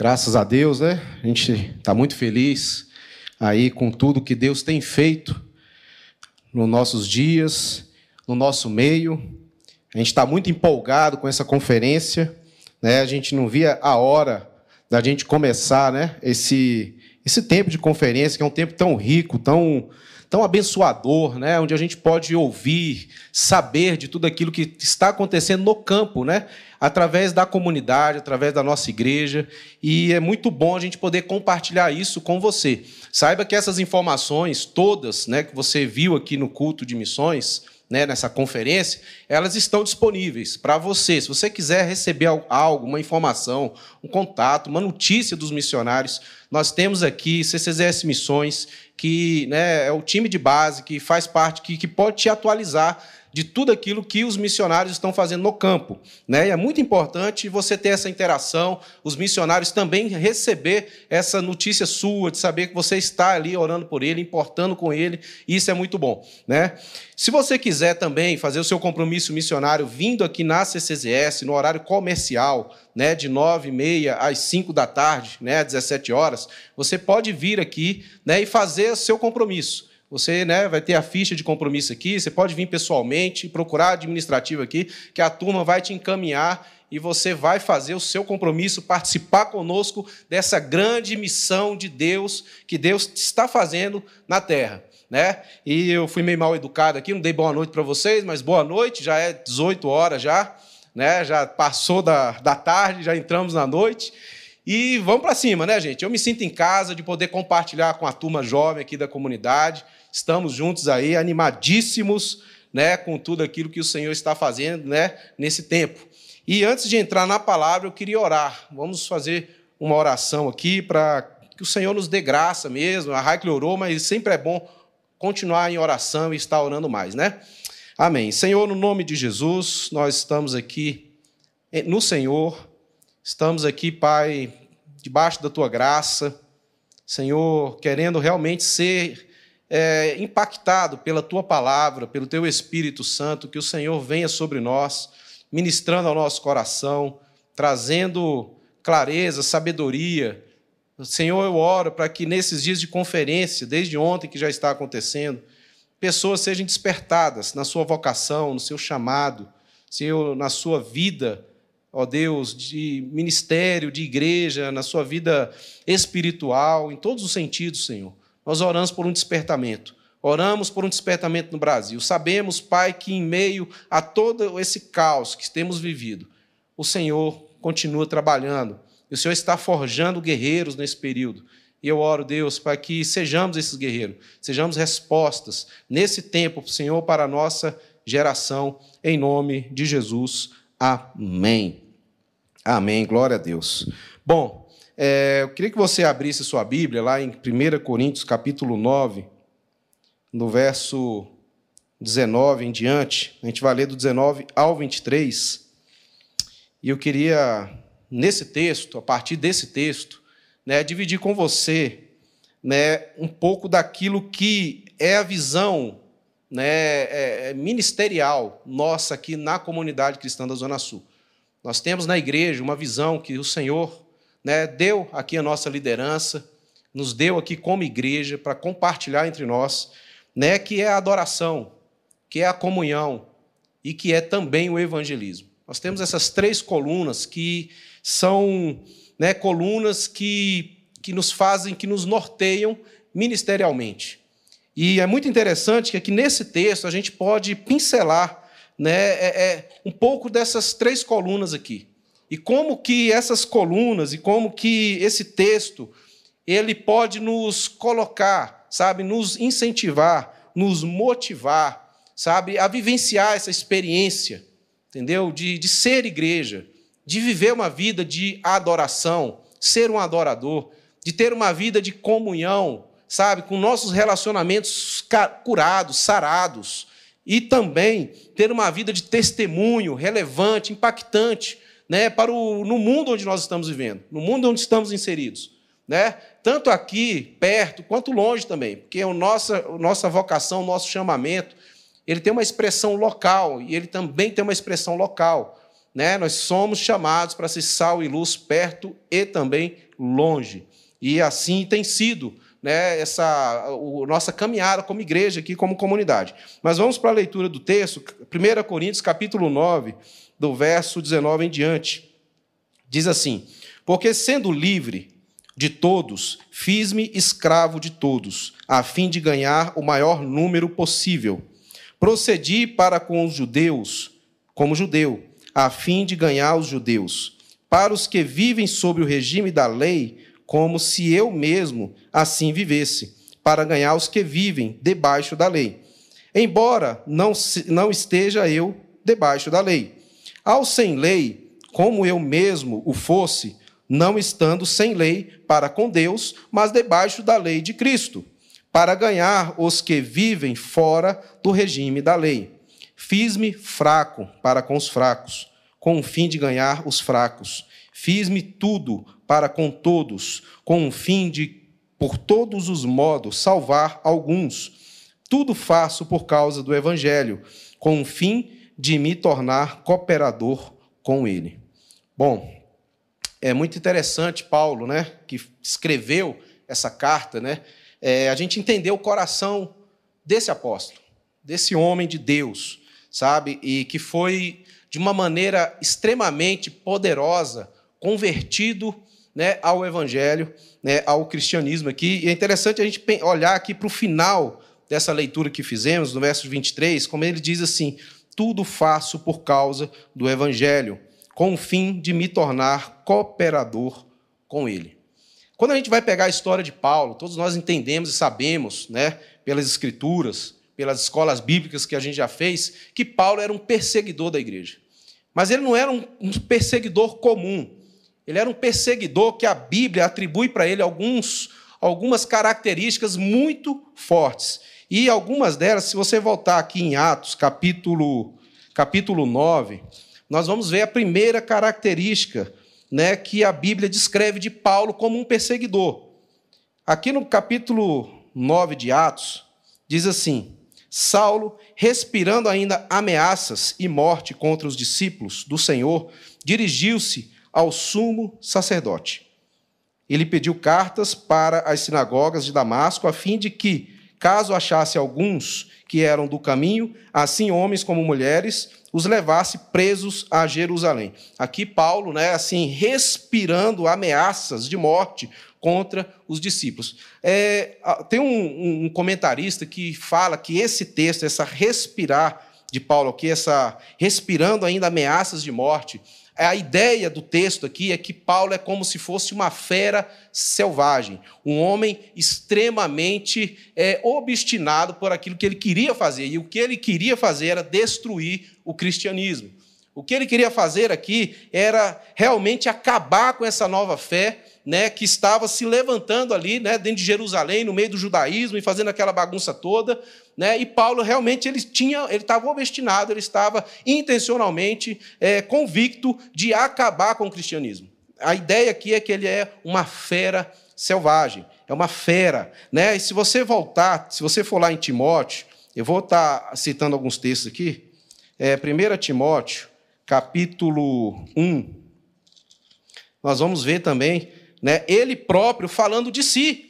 Graças a Deus, né? A gente está muito feliz aí com tudo que Deus tem feito nos nossos dias, no nosso meio. A gente está muito empolgado com essa conferência, né? A gente não via a hora da gente começar, né? Esse esse tempo de conferência que é um tempo tão rico, tão tão abençoador, né? onde a gente pode ouvir, saber de tudo aquilo que está acontecendo no campo, né? através da comunidade, através da nossa igreja, e é muito bom a gente poder compartilhar isso com você. Saiba que essas informações todas né, que você viu aqui no culto de missões, né, nessa conferência, elas estão disponíveis para você. Se você quiser receber algo, uma informação, um contato, uma notícia dos missionários, nós temos aqui CCZS Missões, que né, é o time de base, que faz parte, que, que pode te atualizar de tudo aquilo que os missionários estão fazendo no campo. Né? E é muito importante você ter essa interação, os missionários também receber essa notícia sua, de saber que você está ali orando por ele, importando com ele, isso é muito bom. Né? Se você quiser também fazer o seu compromisso missionário vindo aqui na CCZS, no horário comercial, né, de 9 e meia às 5 da tarde, né, às 17 horas, você pode vir aqui né, e fazer o seu compromisso. Você né, vai ter a ficha de compromisso aqui, você pode vir pessoalmente, procurar administrativo aqui, que a turma vai te encaminhar e você vai fazer o seu compromisso, participar conosco dessa grande missão de Deus que Deus está fazendo na terra. Né? E eu fui meio mal educado aqui, não dei boa noite para vocês, mas boa noite, já é 18 horas já, né? já passou da, da tarde, já entramos na noite. E vamos para cima, né, gente? Eu me sinto em casa de poder compartilhar com a turma jovem aqui da comunidade. Estamos juntos aí, animadíssimos, né, com tudo aquilo que o Senhor está fazendo, né, nesse tempo. E antes de entrar na palavra, eu queria orar. Vamos fazer uma oração aqui para que o Senhor nos dê graça mesmo. A Raikle orou, mas sempre é bom continuar em oração e estar orando mais, né? Amém. Senhor, no nome de Jesus, nós estamos aqui no Senhor, estamos aqui, Pai, debaixo da tua graça, Senhor, querendo realmente ser é, impactado pela tua palavra, pelo teu Espírito Santo, que o Senhor venha sobre nós, ministrando ao nosso coração, trazendo clareza, sabedoria. Senhor, eu oro para que nesses dias de conferência, desde ontem que já está acontecendo, pessoas sejam despertadas na sua vocação, no seu chamado, Senhor, na sua vida, ó Deus, de ministério, de igreja, na sua vida espiritual, em todos os sentidos, Senhor. Nós oramos por um despertamento. Oramos por um despertamento no Brasil. Sabemos, Pai, que em meio a todo esse caos que temos vivido, o Senhor continua trabalhando. O Senhor está forjando guerreiros nesse período. E eu oro, Deus, para que sejamos esses guerreiros, sejamos respostas nesse tempo, Senhor, para a nossa geração, em nome de Jesus. Amém. Amém. Glória a Deus. Bom, é, eu queria que você abrisse sua Bíblia lá em 1 Coríntios, capítulo 9, no verso 19 em diante. A gente vai ler do 19 ao 23. E eu queria, nesse texto, a partir desse texto, né, dividir com você né, um pouco daquilo que é a visão né, é, é ministerial nossa aqui na comunidade cristã da Zona Sul. Nós temos na igreja uma visão que o Senhor né, deu aqui a nossa liderança, nos deu aqui como igreja para compartilhar entre nós, né, que é a adoração, que é a comunhão e que é também o evangelismo. Nós temos essas três colunas que são né, colunas que, que nos fazem, que nos norteiam ministerialmente. E é muito interessante que aqui nesse texto a gente pode pincelar né, é, é, um pouco dessas três colunas aqui. E como que essas colunas e como que esse texto ele pode nos colocar, sabe, nos incentivar, nos motivar, sabe, a vivenciar essa experiência, entendeu? De, de ser igreja, de viver uma vida de adoração, ser um adorador, de ter uma vida de comunhão, sabe, com nossos relacionamentos curados, sarados, e também ter uma vida de testemunho relevante, impactante, né, para o, no mundo onde nós estamos vivendo, no mundo onde estamos inseridos. Né? Tanto aqui, perto, quanto longe também, porque a nossa, a nossa vocação, o nosso chamamento, ele tem uma expressão local e ele também tem uma expressão local. né? Nós somos chamados para ser sal e luz perto e também longe. E assim tem sido né, essa a nossa caminhada como igreja aqui, como comunidade. Mas vamos para a leitura do texto, 1 Coríntios capítulo 9, do verso 19 em diante. Diz assim: Porque sendo livre de todos, fiz-me escravo de todos, a fim de ganhar o maior número possível. Procedi para com os judeus, como judeu, a fim de ganhar os judeus. Para os que vivem sob o regime da lei, como se eu mesmo assim vivesse, para ganhar os que vivem debaixo da lei. Embora não, não esteja eu debaixo da lei. Ao sem lei, como eu mesmo o fosse, não estando sem lei para com Deus, mas debaixo da lei de Cristo, para ganhar os que vivem fora do regime da lei. Fiz-me fraco para com os fracos, com o fim de ganhar os fracos. Fiz-me tudo para com todos, com o fim de, por todos os modos, salvar alguns. Tudo faço por causa do Evangelho, com o fim de me tornar cooperador com ele. Bom, é muito interessante Paulo, né, que escreveu essa carta, né, é, a gente entender o coração desse apóstolo, desse homem de Deus, sabe, e que foi de uma maneira extremamente poderosa convertido né, ao evangelho, né, ao cristianismo aqui. E é interessante a gente olhar aqui para o final dessa leitura que fizemos, no verso 23, como ele diz assim: Tudo faço por causa do evangelho, com o fim de me tornar cooperador com ele. Quando a gente vai pegar a história de Paulo, todos nós entendemos e sabemos, né, pelas escrituras, pelas escolas bíblicas que a gente já fez, que Paulo era um perseguidor da igreja. Mas ele não era um perseguidor comum. Ele era um perseguidor que a Bíblia atribui para ele alguns, algumas características muito fortes. E algumas delas, se você voltar aqui em Atos, capítulo, capítulo 9, nós vamos ver a primeira característica né, que a Bíblia descreve de Paulo como um perseguidor. Aqui no capítulo 9 de Atos, diz assim: Saulo, respirando ainda ameaças e morte contra os discípulos do Senhor, dirigiu-se ao sumo sacerdote. Ele pediu cartas para as sinagogas de Damasco, a fim de que, caso achasse alguns que eram do caminho, assim homens como mulheres, os levasse presos a Jerusalém. Aqui Paulo, né, assim, respirando ameaças de morte contra os discípulos. É, tem um, um, comentarista que fala que esse texto, essa respirar de Paulo aqui, essa respirando ainda ameaças de morte, a ideia do texto aqui é que Paulo é como se fosse uma fera selvagem, um homem extremamente é, obstinado por aquilo que ele queria fazer. E o que ele queria fazer era destruir o cristianismo. O que ele queria fazer aqui era realmente acabar com essa nova fé né, que estava se levantando ali né, dentro de Jerusalém, no meio do judaísmo e fazendo aquela bagunça toda. Né? E Paulo realmente ele tinha, ele estava obstinado, ele estava intencionalmente é, convicto de acabar com o cristianismo. A ideia aqui é que ele é uma fera selvagem, é uma fera, né? E se você voltar, se você for lá em Timóteo, eu vou estar citando alguns textos aqui. É, 1 Timóteo, capítulo 1. Nós vamos ver também, né, ele próprio falando de si.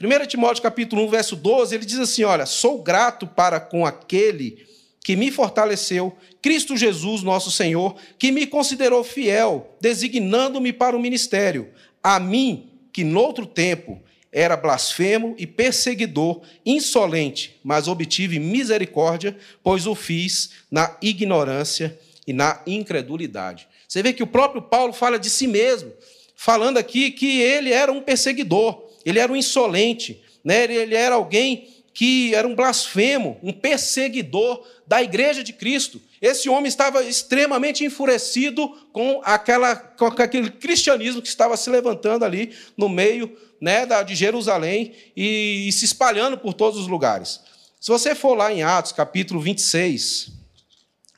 1 Timóteo capítulo 1, verso 12, ele diz assim: Olha, sou grato para com aquele que me fortaleceu, Cristo Jesus, nosso Senhor, que me considerou fiel, designando-me para o ministério, a mim, que noutro tempo era blasfemo e perseguidor, insolente, mas obtive misericórdia, pois o fiz na ignorância e na incredulidade. Você vê que o próprio Paulo fala de si mesmo, falando aqui que ele era um perseguidor, ele era um insolente, né? ele era alguém que era um blasfemo, um perseguidor da igreja de Cristo. Esse homem estava extremamente enfurecido com, aquela, com aquele cristianismo que estava se levantando ali no meio né, de Jerusalém e, e se espalhando por todos os lugares. Se você for lá em Atos, capítulo 26,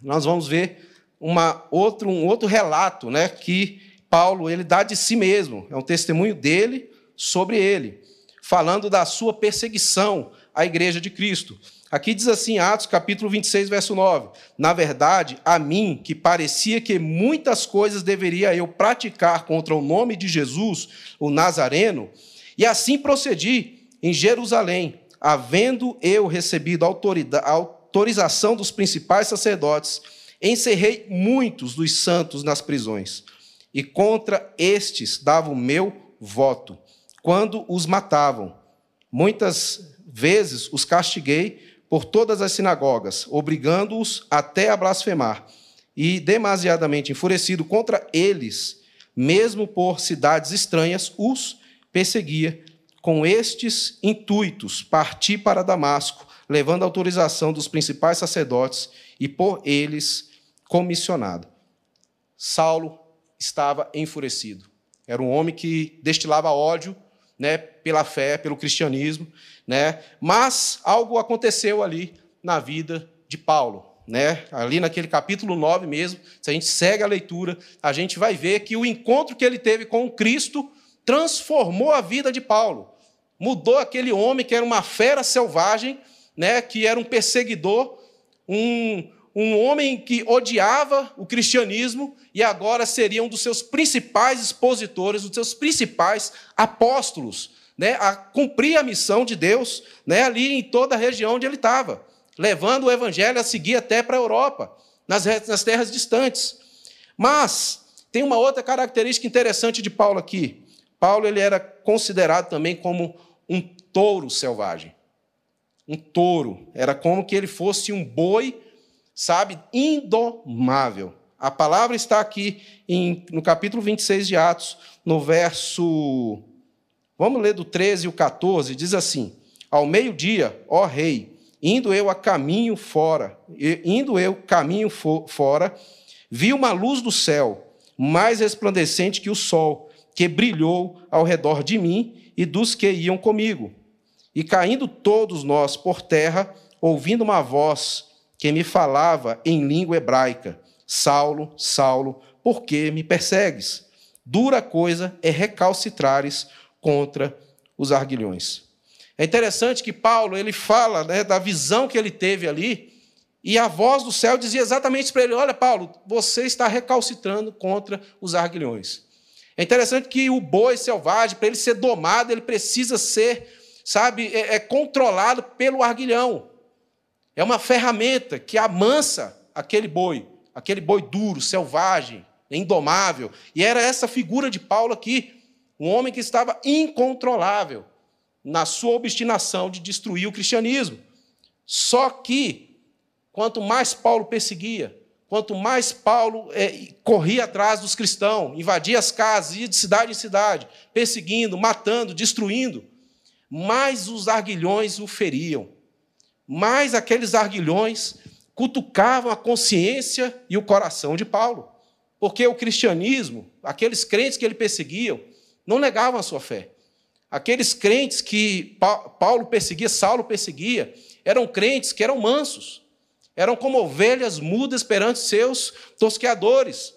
nós vamos ver uma outro, um outro relato né, que Paulo ele dá de si mesmo. É um testemunho dele sobre ele, falando da sua perseguição à igreja de Cristo. Aqui diz assim, Atos capítulo 26, verso 9: Na verdade, a mim, que parecia que muitas coisas deveria eu praticar contra o nome de Jesus, o Nazareno, e assim procedi em Jerusalém, havendo eu recebido autorização dos principais sacerdotes, encerrei muitos dos santos nas prisões, e contra estes dava o meu voto, quando os matavam. Muitas vezes os castiguei por todas as sinagogas, obrigando-os até a blasfemar. E, demasiadamente enfurecido contra eles, mesmo por cidades estranhas, os perseguia. Com estes intuitos, parti para Damasco, levando a autorização dos principais sacerdotes e por eles comissionado. Saulo estava enfurecido. Era um homem que destilava ódio né, pela fé, pelo cristianismo, né? Mas algo aconteceu ali na vida de Paulo, né? Ali naquele capítulo 9 mesmo, se a gente segue a leitura, a gente vai ver que o encontro que ele teve com Cristo transformou a vida de Paulo. Mudou aquele homem que era uma fera selvagem, né, que era um perseguidor, um, um homem que odiava o cristianismo e agora seria um dos seus principais expositores, um dos seus principais apóstolos né, a cumprir a missão de Deus né, ali em toda a região onde ele estava, levando o evangelho a seguir até para a Europa, nas, nas terras distantes. Mas tem uma outra característica interessante de Paulo aqui. Paulo ele era considerado também como um touro selvagem. Um touro. Era como que ele fosse um boi, sabe, indomável. A palavra está aqui em, no capítulo 26 de Atos, no verso Vamos ler do 13 e o 14, diz assim: Ao meio-dia, ó rei, indo eu a caminho fora, indo eu caminho fora, vi uma luz do céu, mais resplandecente que o sol, que brilhou ao redor de mim e dos que iam comigo. E caindo todos nós por terra, ouvindo uma voz que me falava em língua hebraica: Saulo, Saulo, por que me persegues? Dura coisa é recalcitrares contra os arguilhões. É interessante que Paulo ele fala né, da visão que ele teve ali, e a voz do céu dizia exatamente para ele: Olha, Paulo, você está recalcitrando contra os arguilhões. É interessante que o boi selvagem, para ele ser domado, ele precisa ser, sabe, é, é controlado pelo arguilhão. É uma ferramenta que amansa aquele boi, aquele boi duro, selvagem, indomável. E era essa figura de Paulo aqui. Um homem que estava incontrolável na sua obstinação de destruir o cristianismo. Só que, quanto mais Paulo perseguia, quanto mais Paulo é, corria atrás dos cristãos, invadia as casas, ia de cidade em cidade, perseguindo, matando, destruindo, mais os arguilhões o feriam. Mais aqueles arguilhões cutucavam a consciência e o coração de Paulo. Porque o cristianismo, aqueles crentes que ele perseguiam, não negavam a sua fé. Aqueles crentes que Paulo perseguia, Saulo perseguia, eram crentes que eram mansos, eram como ovelhas mudas perante seus tosqueadores.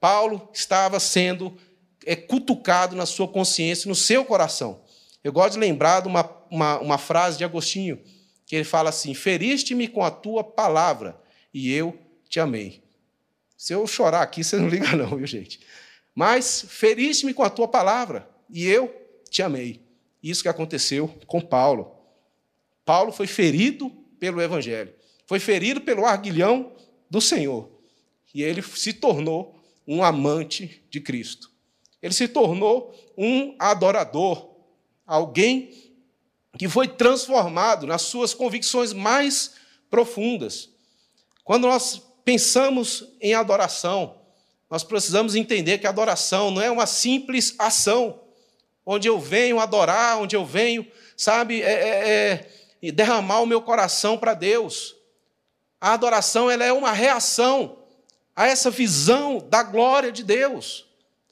Paulo estava sendo é, cutucado na sua consciência, no seu coração. Eu gosto de lembrar de uma, uma, uma frase de Agostinho, que ele fala assim: Feriste-me com a tua palavra, e eu te amei. Se eu chorar aqui, você não liga, não, viu, gente? Mas feriste-me com a tua palavra, e eu te amei. Isso que aconteceu com Paulo. Paulo foi ferido pelo Evangelho, foi ferido pelo arguilhão do Senhor, e ele se tornou um amante de Cristo. Ele se tornou um adorador, alguém que foi transformado nas suas convicções mais profundas. Quando nós pensamos em adoração, nós precisamos entender que a adoração não é uma simples ação, onde eu venho adorar, onde eu venho, sabe, é, é, é, derramar o meu coração para Deus. A adoração ela é uma reação a essa visão da glória de Deus.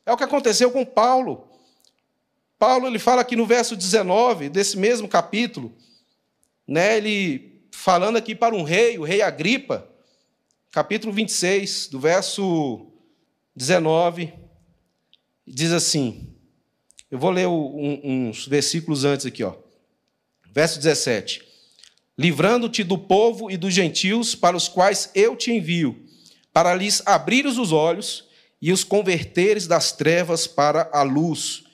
É o que aconteceu com Paulo. Paulo ele fala aqui no verso 19 desse mesmo capítulo, né, ele falando aqui para um rei, o rei Agripa, capítulo 26, do verso 19, diz assim: eu vou ler um, uns versículos antes aqui, ó. Verso 17. livrando-te do povo e dos gentios para os quais eu te envio, para lhes abrires os olhos e os converteres das trevas para a luz,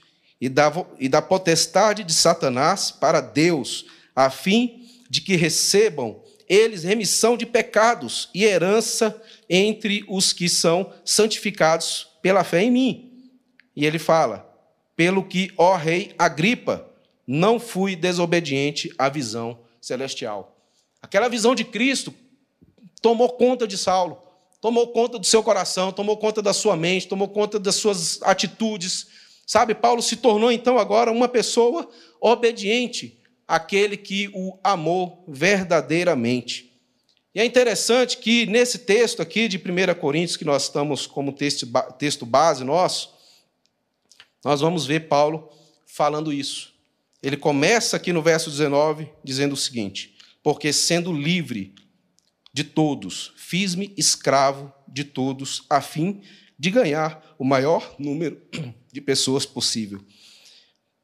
e da, e da potestade de Satanás para Deus, a fim de que recebam eles remissão de pecados e herança entre os que são santificados pela fé em mim. E ele fala: pelo que, ó rei Agripa, não fui desobediente à visão celestial. Aquela visão de Cristo tomou conta de Saulo, tomou conta do seu coração, tomou conta da sua mente, tomou conta das suas atitudes. Sabe, Paulo se tornou então agora uma pessoa obediente àquele que o amou verdadeiramente. E é interessante que nesse texto aqui de 1 Coríntios, que nós estamos como texto, texto base nosso, nós vamos ver Paulo falando isso. Ele começa aqui no verso 19 dizendo o seguinte: Porque sendo livre de todos, fiz-me escravo de todos, a fim de ganhar o maior número de pessoas possível.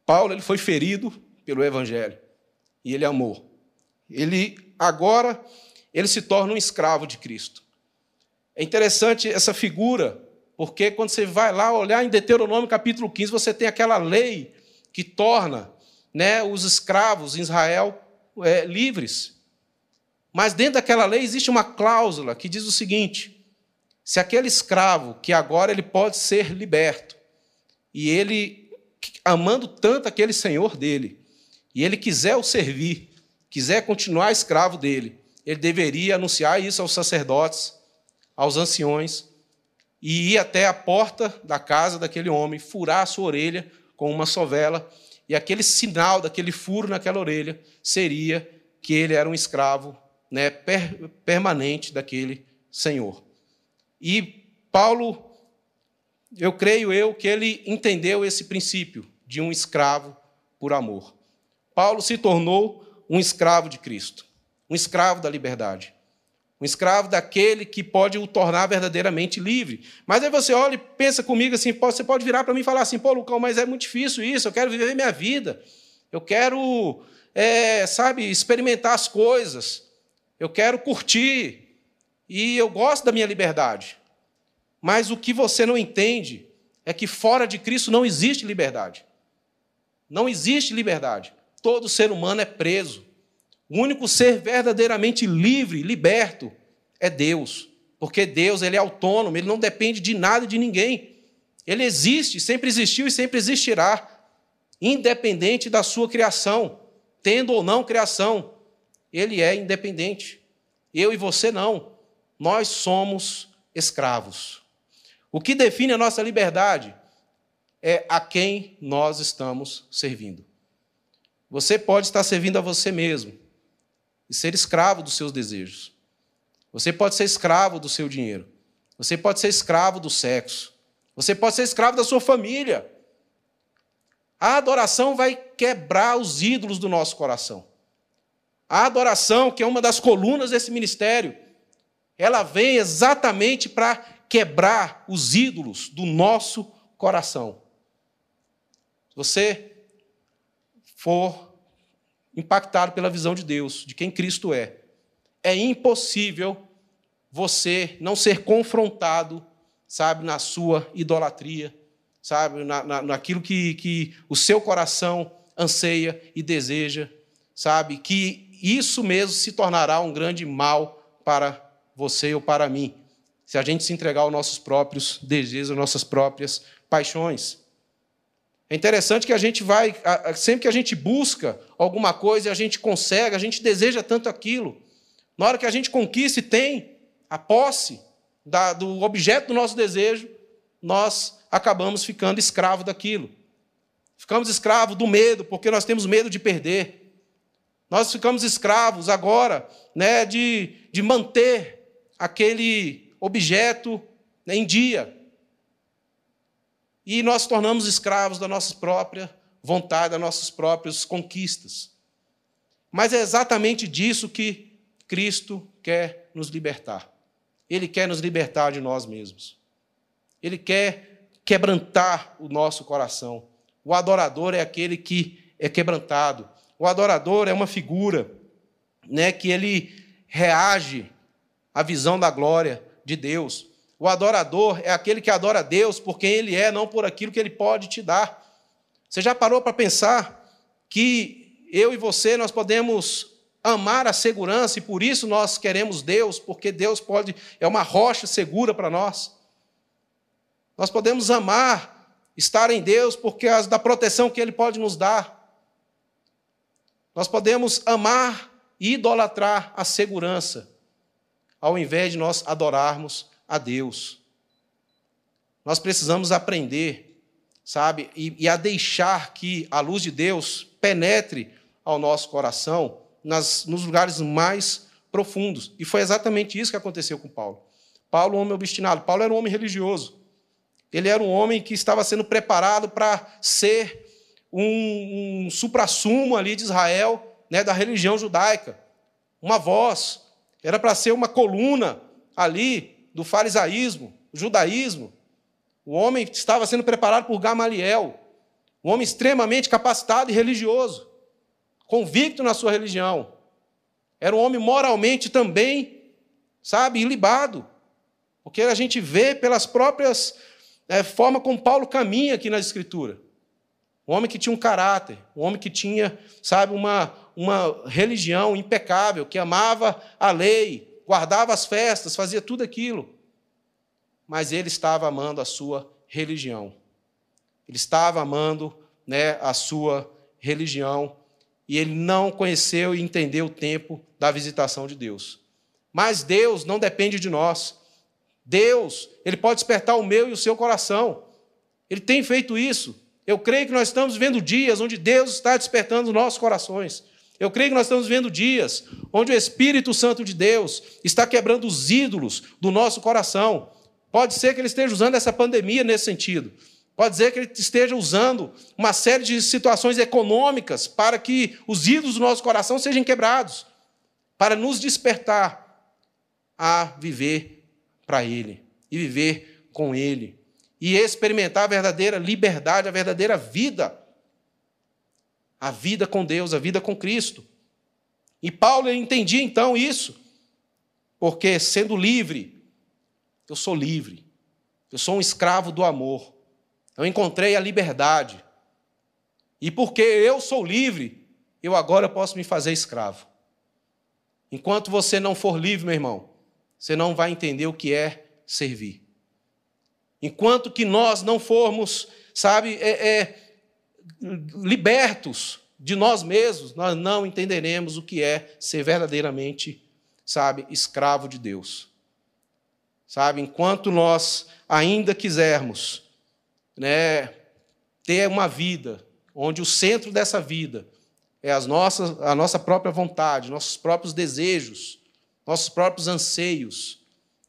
Paulo ele foi ferido pelo evangelho e ele amou. Ele agora ele se torna um escravo de Cristo. É interessante essa figura, porque quando você vai lá olhar em Deuteronômio capítulo 15, você tem aquela lei que torna né, os escravos em Israel é, livres. Mas dentro daquela lei existe uma cláusula que diz o seguinte: se aquele escravo, que agora ele pode ser liberto, e ele, amando tanto aquele senhor dele, e ele quiser o servir, quiser continuar escravo dele, ele deveria anunciar isso aos sacerdotes, aos anciões, e ir até a porta da casa daquele homem, furar a sua orelha com uma sovela, e aquele sinal daquele furo naquela orelha seria que ele era um escravo né, per, permanente daquele senhor. E Paulo, eu creio eu que ele entendeu esse princípio de um escravo por amor. Paulo se tornou um escravo de Cristo, um escravo da liberdade. Um escravo daquele que pode o tornar verdadeiramente livre. Mas aí você olha e pensa comigo assim, você pode virar para mim e falar assim, pô, Lucão, mas é muito difícil isso, eu quero viver minha vida. Eu quero, é, sabe, experimentar as coisas eu quero curtir e eu gosto da minha liberdade. Mas o que você não entende é que fora de Cristo não existe liberdade. Não existe liberdade. Todo ser humano é preso. O único ser verdadeiramente livre, liberto, é Deus. Porque Deus ele é autônomo, ele não depende de nada e de ninguém. Ele existe, sempre existiu e sempre existirá, independente da sua criação, tendo ou não criação ele é independente. Eu e você não. Nós somos escravos. O que define a nossa liberdade é a quem nós estamos servindo. Você pode estar servindo a você mesmo e ser escravo dos seus desejos. Você pode ser escravo do seu dinheiro. Você pode ser escravo do sexo. Você pode ser escravo da sua família. A adoração vai quebrar os ídolos do nosso coração. A adoração, que é uma das colunas desse ministério, ela vem exatamente para quebrar os ídolos do nosso coração. Se você for impactado pela visão de Deus, de quem Cristo é, é impossível você não ser confrontado, sabe, na sua idolatria, sabe, na, na, naquilo que, que o seu coração anseia e deseja, sabe, que isso mesmo se tornará um grande mal para você ou para mim, se a gente se entregar aos nossos próprios desejos, às nossas próprias paixões. É interessante que a gente vai, sempre que a gente busca alguma coisa e a gente consegue, a gente deseja tanto aquilo. Na hora que a gente conquista e tem a posse da, do objeto do nosso desejo, nós acabamos ficando escravo daquilo. Ficamos escravos do medo, porque nós temos medo de perder. Nós ficamos escravos agora né, de, de manter aquele objeto né, em dia. E nós tornamos escravos da nossa própria vontade, das nossas próprias conquistas. Mas é exatamente disso que Cristo quer nos libertar. Ele quer nos libertar de nós mesmos. Ele quer quebrantar o nosso coração. O adorador é aquele que é quebrantado, o adorador é uma figura né, que ele reage à visão da glória de Deus. O adorador é aquele que adora Deus por quem ele é, não por aquilo que ele pode te dar. Você já parou para pensar que eu e você nós podemos amar a segurança e por isso nós queremos Deus, porque Deus pode é uma rocha segura para nós. Nós podemos amar estar em Deus porque as da proteção que ele pode nos dar. Nós podemos amar e idolatrar a segurança, ao invés de nós adorarmos a Deus. Nós precisamos aprender, sabe, e, e a deixar que a luz de Deus penetre ao nosso coração nas, nos lugares mais profundos. E foi exatamente isso que aconteceu com Paulo. Paulo, um homem obstinado. Paulo era um homem religioso. Ele era um homem que estava sendo preparado para ser um, um suprassumo ali de Israel, né, da religião judaica. Uma voz. Era para ser uma coluna ali do farisaísmo, judaísmo. O homem estava sendo preparado por Gamaliel, um homem extremamente capacitado e religioso convicto na sua religião. Era um homem moralmente também, sabe, ilibado. Porque a gente vê pelas próprias é, forma como Paulo caminha aqui na Escritura. Um homem que tinha um caráter, um homem que tinha, sabe, uma, uma religião impecável, que amava a lei, guardava as festas, fazia tudo aquilo. Mas ele estava amando a sua religião. Ele estava amando né, a sua religião e ele não conheceu e entendeu o tempo da visitação de Deus. Mas Deus não depende de nós. Deus, ele pode despertar o meu e o seu coração. Ele tem feito isso. Eu creio que nós estamos vivendo dias onde Deus está despertando os nossos corações. Eu creio que nós estamos vivendo dias onde o Espírito Santo de Deus está quebrando os ídolos do nosso coração. Pode ser que ele esteja usando essa pandemia nesse sentido. Pode ser que ele esteja usando uma série de situações econômicas para que os ídolos do nosso coração sejam quebrados, para nos despertar a viver para Ele e viver com Ele e experimentar a verdadeira liberdade, a verdadeira vida. A vida com Deus, a vida com Cristo. E Paulo entendia então isso, porque sendo livre, eu sou livre, eu sou um escravo do amor. Eu encontrei a liberdade. E porque eu sou livre, eu agora posso me fazer escravo. Enquanto você não for livre, meu irmão, você não vai entender o que é servir. Enquanto que nós não formos, sabe, é, é, libertos de nós mesmos, nós não entenderemos o que é ser verdadeiramente, sabe, escravo de Deus. Sabe, enquanto nós ainda quisermos né, ter uma vida onde o centro dessa vida é as nossas, a nossa própria vontade, nossos próprios desejos, nossos próprios anseios,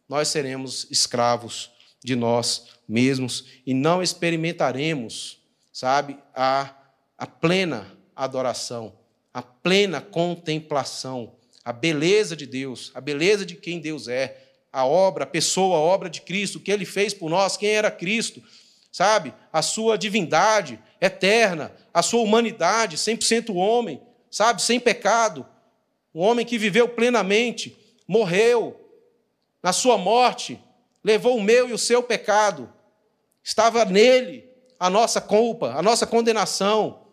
nós seremos escravos de nós mesmos e não experimentaremos, sabe, a, a plena adoração, a plena contemplação, a beleza de Deus, a beleza de quem Deus é, a obra, a pessoa, a obra de Cristo, o que ele fez por nós, quem era Cristo, sabe? A sua divindade eterna, a sua humanidade, 100% homem, sabe? Sem pecado. Um homem que viveu plenamente, morreu na sua morte, levou o meu e o seu pecado. Estava nele a nossa culpa, a nossa condenação.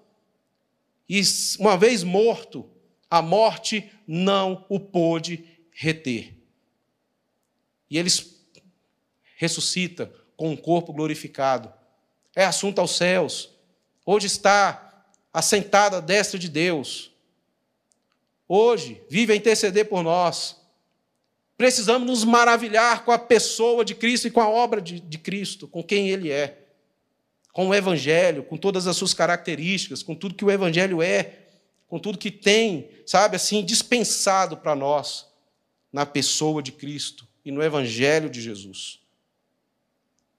E uma vez morto, a morte não o pôde reter. E ele ressuscita com um corpo glorificado. É assunto aos céus. Hoje está assentado à destra de Deus. Hoje vive a interceder por nós. Precisamos nos maravilhar com a pessoa de Cristo e com a obra de, de Cristo, com quem Ele é, com o Evangelho, com todas as suas características, com tudo que o Evangelho é, com tudo que tem, sabe, assim, dispensado para nós na pessoa de Cristo e no Evangelho de Jesus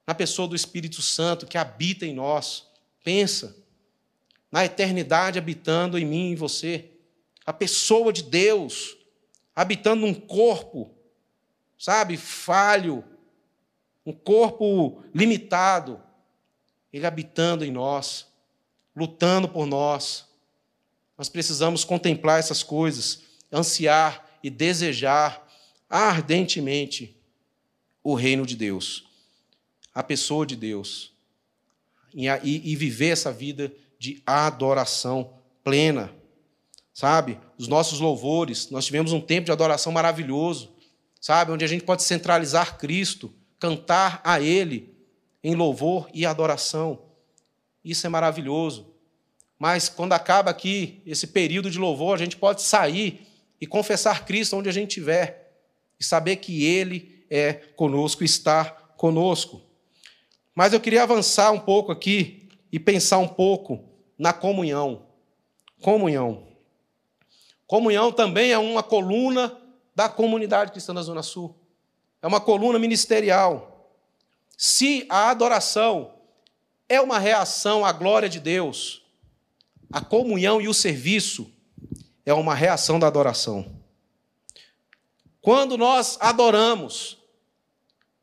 na pessoa do Espírito Santo que habita em nós. Pensa na eternidade habitando em mim e em você. A pessoa de Deus habitando num corpo, sabe, falho, um corpo limitado. Ele habitando em nós, lutando por nós. Nós precisamos contemplar essas coisas. ansiar e desejar ardentemente o reino de Deus, a pessoa de Deus, e, e viver essa vida de adoração plena. Sabe? Os nossos louvores, nós tivemos um tempo de adoração maravilhoso, sabe? Onde a gente pode centralizar Cristo, cantar a Ele em louvor e adoração. Isso é maravilhoso. Mas quando acaba aqui esse período de louvor, a gente pode sair e confessar Cristo onde a gente estiver e saber que Ele é conosco, está conosco. Mas eu queria avançar um pouco aqui e pensar um pouco na comunhão. Comunhão. Comunhão também é uma coluna da comunidade cristã da Zona Sul. É uma coluna ministerial. Se a adoração é uma reação à glória de Deus, a comunhão e o serviço é uma reação da adoração. Quando nós adoramos,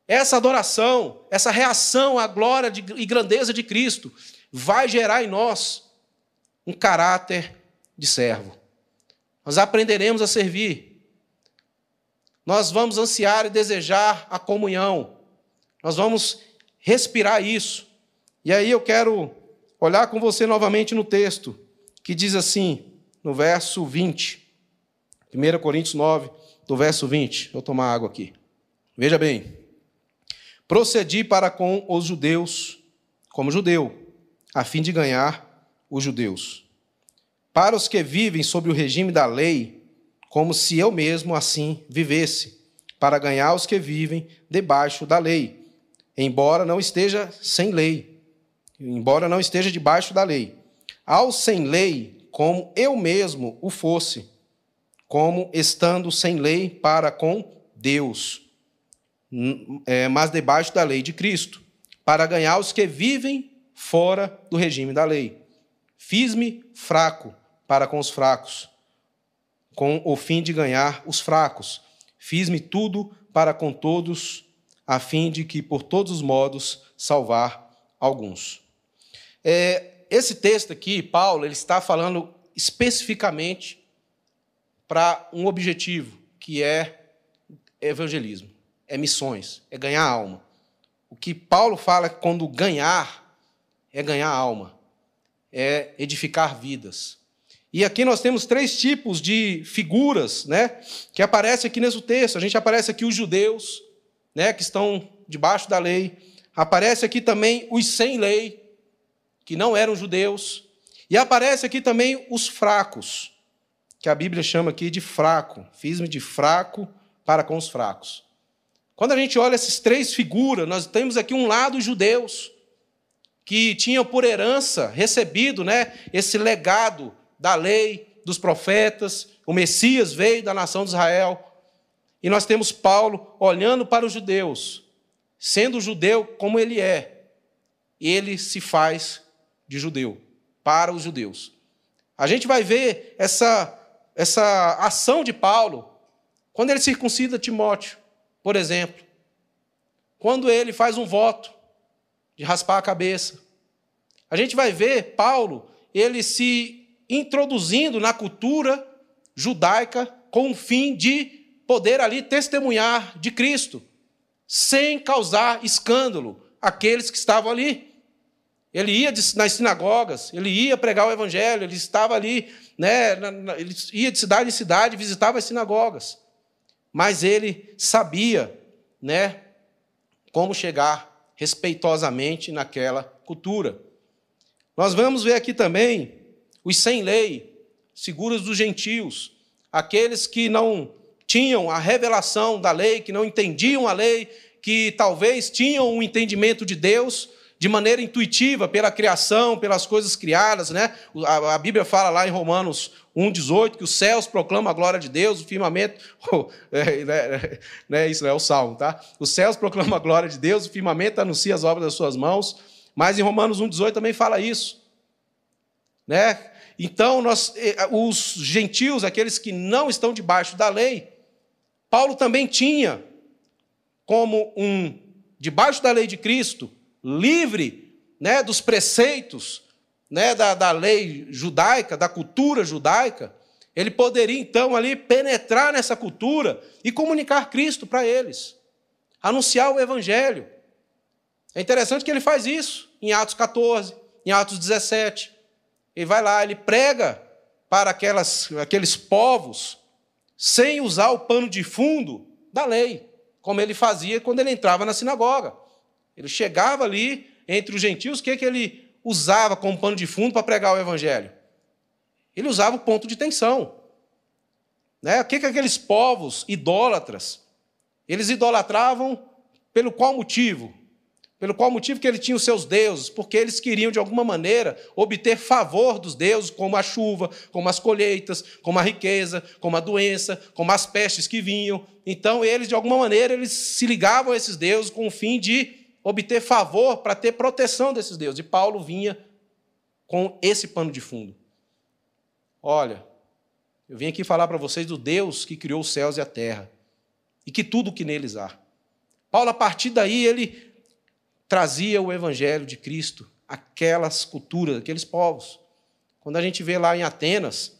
essa adoração, essa reação à glória e grandeza de Cristo, vai gerar em nós um caráter de servo. Nós aprenderemos a servir. Nós vamos ansiar e desejar a comunhão. Nós vamos respirar isso. E aí eu quero olhar com você novamente no texto, que diz assim: no verso 20. 1 Coríntios 9, do verso 20. Vou tomar água aqui. Veja bem. Procedi para com os judeus, como judeu, a fim de ganhar os judeus. Para os que vivem sob o regime da lei, como se eu mesmo assim vivesse, para ganhar os que vivem debaixo da lei, embora não esteja sem lei, embora não esteja debaixo da lei. Ao sem lei, como eu mesmo o fosse, como estando sem lei para com Deus, é, mas debaixo da lei de Cristo, para ganhar os que vivem fora do regime da lei. Fiz-me fraco para com os fracos, com o fim de ganhar os fracos. Fiz-me tudo para com todos, a fim de que, por todos os modos, salvar alguns. É, esse texto aqui, Paulo, ele está falando especificamente para um objetivo, que é evangelismo, é missões, é ganhar alma. O que Paulo fala quando ganhar é ganhar alma, é edificar vidas. E aqui nós temos três tipos de figuras, né, que aparecem aqui nesse texto. A gente aparece aqui os judeus, né, que estão debaixo da lei. Aparece aqui também os sem lei, que não eram judeus. E aparece aqui também os fracos, que a Bíblia chama aqui de fraco. Fiz-me de fraco para com os fracos. Quando a gente olha essas três figuras, nós temos aqui um lado os judeus, que tinham por herança recebido né, esse legado da lei, dos profetas, o Messias veio da nação de Israel. E nós temos Paulo olhando para os judeus, sendo judeu como ele é, ele se faz de judeu, para os judeus. A gente vai ver essa, essa ação de Paulo quando ele circuncida Timóteo, por exemplo. Quando ele faz um voto de raspar a cabeça. A gente vai ver Paulo, ele se introduzindo na cultura judaica com o fim de poder ali testemunhar de Cristo, sem causar escândalo àqueles que estavam ali. Ele ia nas sinagogas, ele ia pregar o evangelho, ele estava ali, né, ele ia de cidade em cidade, visitava as sinagogas. Mas ele sabia, né, como chegar respeitosamente naquela cultura. Nós vamos ver aqui também os sem lei, seguros dos gentios, aqueles que não tinham a revelação da lei, que não entendiam a lei, que talvez tinham um entendimento de Deus, de maneira intuitiva pela criação, pelas coisas criadas, né? A, Bíblia fala lá em Romanos 1,18 que os céus proclamam a glória de Deus, o firmamento. Oh, é, né, isso é o salmo, tá? Os céus proclamam a glória de Deus, o firmamento anuncia as obras das suas mãos. Mas em Romanos 1,18 também fala isso. Né? Então, nós, os gentios, aqueles que não estão debaixo da lei, Paulo também tinha como um, debaixo da lei de Cristo, livre né, dos preceitos né, da, da lei judaica, da cultura judaica, Ele poderia então ali penetrar nessa cultura e comunicar Cristo para eles, anunciar o evangelho. É interessante que ele faz isso em Atos 14, em Atos 17. Ele vai lá, ele prega para aquelas, aqueles povos sem usar o pano de fundo da lei, como ele fazia quando ele entrava na sinagoga. Ele chegava ali entre os gentios, o que, que ele usava como pano de fundo para pregar o evangelho? Ele usava o ponto de tensão. Né? O que, que aqueles povos idólatras, eles idolatravam pelo qual motivo? Pelo qual motivo que ele tinha os seus deuses? Porque eles queriam, de alguma maneira, obter favor dos deuses, como a chuva, como as colheitas, como a riqueza, como a doença, como as pestes que vinham. Então, eles, de alguma maneira, eles se ligavam a esses deuses com o fim de obter favor para ter proteção desses deuses. E Paulo vinha com esse pano de fundo. Olha, eu vim aqui falar para vocês do Deus que criou os céus e a terra e que tudo que neles há. Paulo, a partir daí, ele trazia o evangelho de Cristo àquelas culturas, aqueles povos. Quando a gente vê lá em Atenas,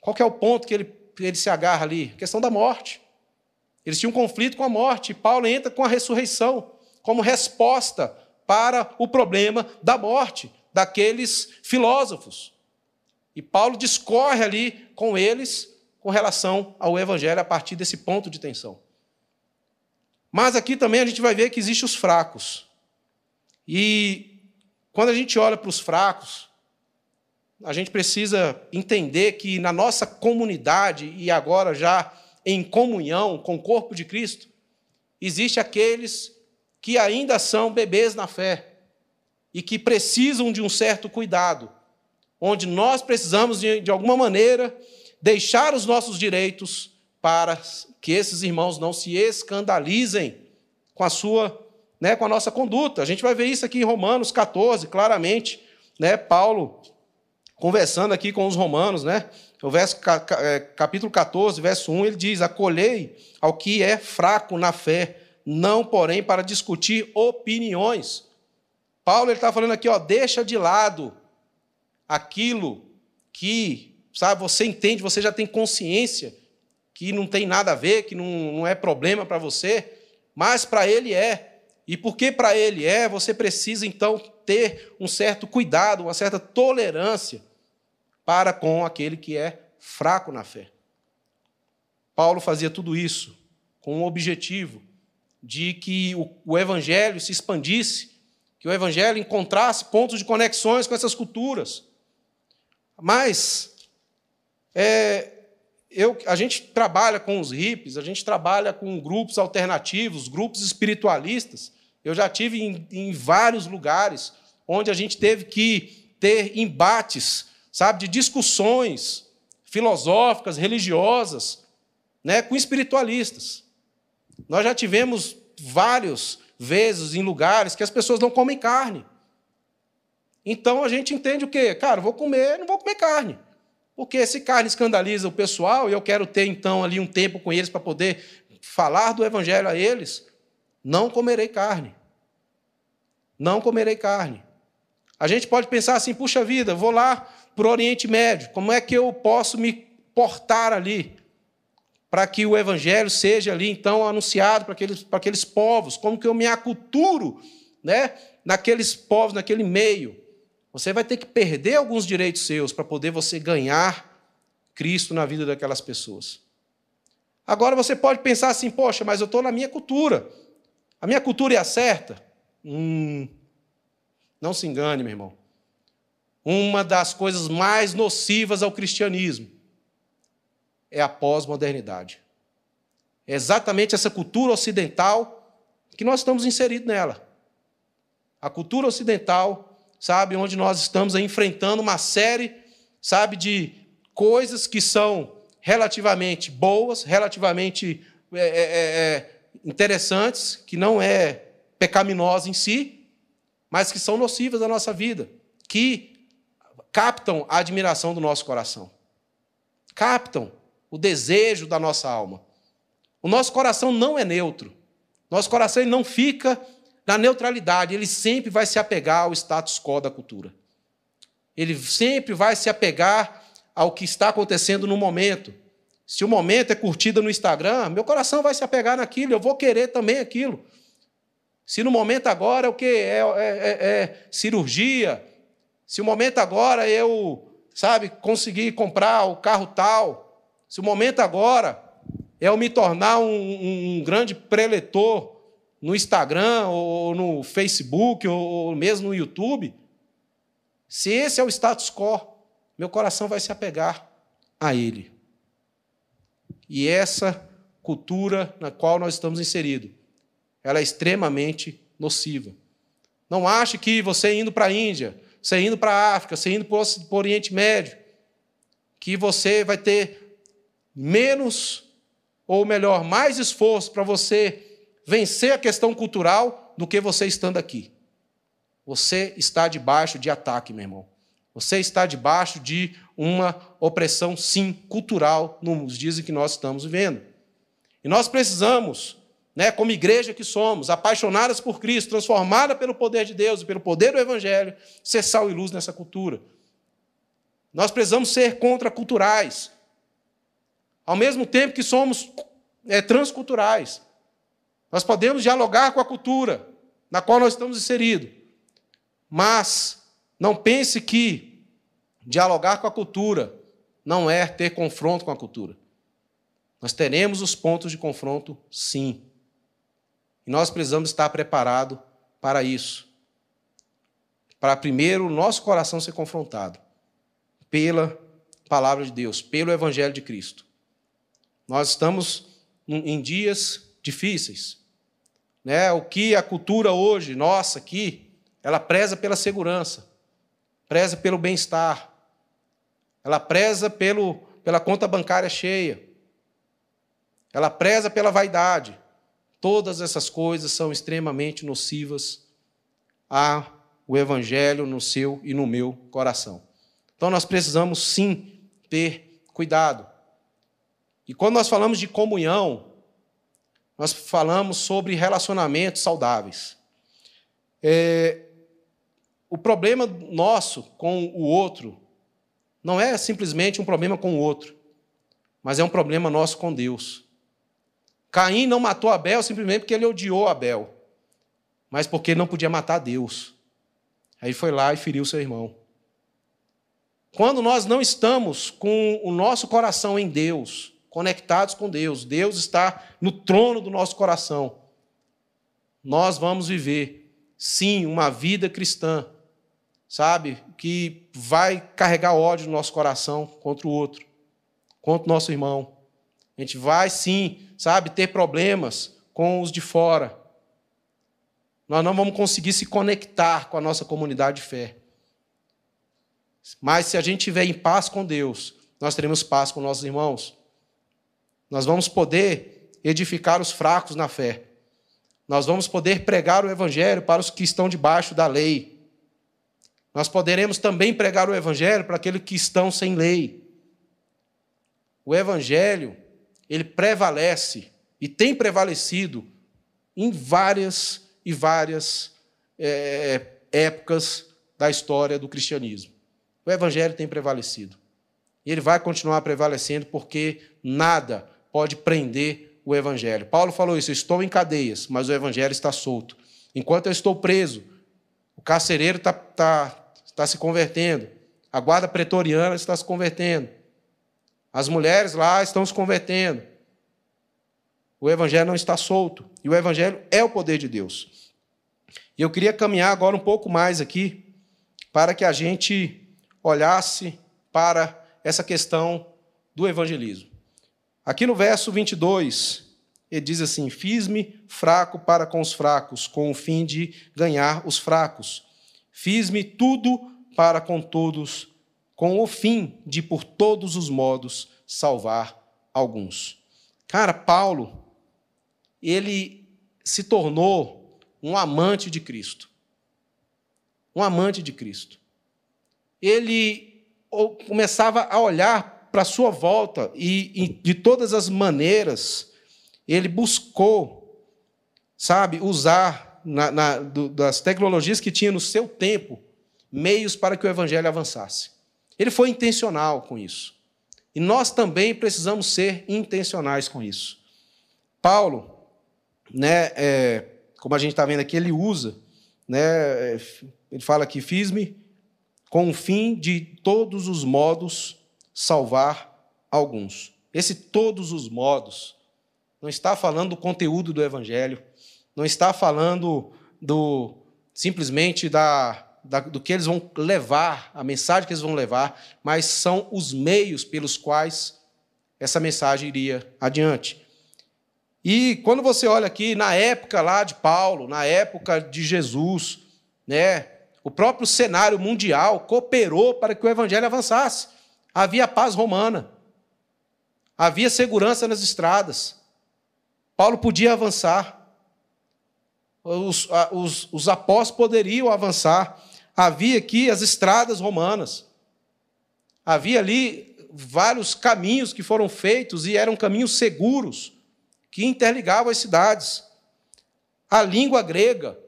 qual é o ponto que ele, ele se agarra ali? A questão da morte. Eles tinham um conflito com a morte, Paulo entra com a ressurreição como resposta para o problema da morte daqueles filósofos. E Paulo discorre ali com eles com relação ao evangelho a partir desse ponto de tensão. Mas aqui também a gente vai ver que existem os fracos. E quando a gente olha para os fracos, a gente precisa entender que na nossa comunidade e agora já em comunhão com o corpo de Cristo, existe aqueles que ainda são bebês na fé e que precisam de um certo cuidado, onde nós precisamos, de, de alguma maneira, deixar os nossos direitos para que esses irmãos não se escandalizem com a sua, né, com a nossa conduta. A gente vai ver isso aqui em Romanos 14, claramente, né, Paulo conversando aqui com os romanos, né? O verso é, capítulo 14, verso 1, ele diz: "Acolhei ao que é fraco na fé não, porém, para discutir opiniões. Paulo está falando aqui, ó, deixa de lado aquilo que, sabe, você entende, você já tem consciência que não tem nada a ver, que não, não é problema para você, mas para ele é. E porque para ele é, você precisa então ter um certo cuidado, uma certa tolerância para com aquele que é fraco na fé. Paulo fazia tudo isso com um objetivo de que o, o evangelho se expandisse, que o evangelho encontrasse pontos de conexões com essas culturas. Mas é, eu, a gente trabalha com os hippies, a gente trabalha com grupos alternativos, grupos espiritualistas. Eu já tive em, em vários lugares onde a gente teve que ter embates, sabe, de discussões filosóficas, religiosas, né, com espiritualistas. Nós já tivemos várias vezes em lugares que as pessoas não comem carne. Então a gente entende o quê? Cara, vou comer, não vou comer carne. Porque se carne escandaliza o pessoal e eu quero ter então ali um tempo com eles para poder falar do evangelho a eles, não comerei carne. Não comerei carne. A gente pode pensar assim, puxa vida, vou lá para o Oriente Médio, como é que eu posso me portar ali? para que o evangelho seja ali então anunciado para aqueles, para aqueles povos, como que eu me aculturo, né, naqueles povos, naquele meio. Você vai ter que perder alguns direitos seus para poder você ganhar Cristo na vida daquelas pessoas. Agora você pode pensar assim, poxa, mas eu estou na minha cultura. A minha cultura é a certa? Hum, não se engane, meu irmão. Uma das coisas mais nocivas ao cristianismo é a pós-modernidade. É exatamente essa cultura ocidental que nós estamos inseridos nela. A cultura ocidental, sabe, onde nós estamos enfrentando uma série, sabe, de coisas que são relativamente boas, relativamente é, é, é, é interessantes, que não é pecaminosa em si, mas que são nocivas à nossa vida, que captam a admiração do nosso coração. Captam o desejo da nossa alma. O nosso coração não é neutro. Nosso coração não fica na neutralidade, ele sempre vai se apegar ao status quo da cultura. Ele sempre vai se apegar ao que está acontecendo no momento. Se o momento é curtida no Instagram, meu coração vai se apegar naquilo, eu vou querer também aquilo. Se no momento agora é o que? É, é, é, é, cirurgia. Se o momento agora eu, sabe, conseguir comprar o carro tal. Se o momento agora é eu me tornar um, um grande preletor no Instagram ou no Facebook ou mesmo no YouTube. Se esse é o status quo, meu coração vai se apegar a ele. E essa cultura na qual nós estamos inseridos, ela é extremamente nociva. Não ache que você indo para a Índia, você indo para a África, você indo para o Oriente Médio, que você vai ter menos, ou melhor, mais esforço para você vencer a questão cultural do que você estando aqui. Você está debaixo de ataque, meu irmão. Você está debaixo de uma opressão, sim, cultural, nos dias em que nós estamos vivendo. E nós precisamos, né, como igreja que somos, apaixonadas por Cristo, transformada pelo poder de Deus e pelo poder do Evangelho, ser sal e luz nessa cultura. Nós precisamos ser contraculturais, ao mesmo tempo que somos é, transculturais. Nós podemos dialogar com a cultura na qual nós estamos inseridos, mas não pense que dialogar com a cultura não é ter confronto com a cultura. Nós teremos os pontos de confronto, sim. E nós precisamos estar preparados para isso. Para primeiro o nosso coração ser confrontado pela palavra de Deus, pelo Evangelho de Cristo. Nós estamos em dias difíceis. Né? O que a cultura hoje, nossa, aqui, ela preza pela segurança preza pelo bem-estar, ela preza pelo, pela conta bancária cheia, ela preza pela vaidade. Todas essas coisas são extremamente nocivas ao Evangelho no seu e no meu coração. Então nós precisamos sim ter cuidado. E quando nós falamos de comunhão, nós falamos sobre relacionamentos saudáveis. É, o problema nosso com o outro não é simplesmente um problema com o outro, mas é um problema nosso com Deus. Caim não matou Abel simplesmente porque ele odiou Abel, mas porque ele não podia matar Deus. Aí foi lá e feriu seu irmão. Quando nós não estamos com o nosso coração em Deus, conectados com Deus, Deus está no trono do nosso coração, nós vamos viver, sim, uma vida cristã sabe, que vai carregar ódio no nosso coração contra o outro, contra o nosso irmão. A gente vai sim, sabe, ter problemas com os de fora. Nós não vamos conseguir se conectar com a nossa comunidade de fé. Mas se a gente estiver em paz com Deus, nós teremos paz com nossos irmãos. Nós vamos poder edificar os fracos na fé. Nós vamos poder pregar o evangelho para os que estão debaixo da lei. Nós poderemos também pregar o Evangelho para aqueles que estão sem lei. O Evangelho, ele prevalece e tem prevalecido em várias e várias é, épocas da história do cristianismo. O Evangelho tem prevalecido. E ele vai continuar prevalecendo porque nada pode prender o Evangelho. Paulo falou isso: estou em cadeias, mas o Evangelho está solto. Enquanto eu estou preso, o carcereiro está tá, está se convertendo. A guarda pretoriana está se convertendo. As mulheres lá estão se convertendo. O evangelho não está solto. E o evangelho é o poder de Deus. E eu queria caminhar agora um pouco mais aqui para que a gente olhasse para essa questão do evangelismo. Aqui no verso 22, ele diz assim: Fiz-me fraco para com os fracos, com o fim de ganhar os fracos. Fiz-me tudo para com todos, com o fim de, por todos os modos, salvar alguns. Cara, Paulo, ele se tornou um amante de Cristo. Um amante de Cristo. Ele começava a olhar para a sua volta e, de todas as maneiras, ele buscou, sabe, usar na, na, do, das tecnologias que tinha no seu tempo, meios para que o evangelho avançasse. Ele foi intencional com isso. E nós também precisamos ser intencionais com isso. Paulo, né, é, como a gente está vendo aqui, ele usa, né, é, ele fala aqui: fiz-me com o fim de todos os modos salvar alguns. Esse todos os modos não está falando do conteúdo do evangelho, não está falando do simplesmente da, da, do que eles vão levar, a mensagem que eles vão levar, mas são os meios pelos quais essa mensagem iria adiante. E quando você olha aqui na época lá de Paulo, na época de Jesus, né, o próprio cenário mundial cooperou para que o evangelho avançasse. Havia paz romana, havia segurança nas estradas. Paulo podia avançar. Os, os, os apóstolos poderiam avançar. Havia aqui as estradas romanas. Havia ali vários caminhos que foram feitos e eram caminhos seguros que interligavam as cidades. A língua grega,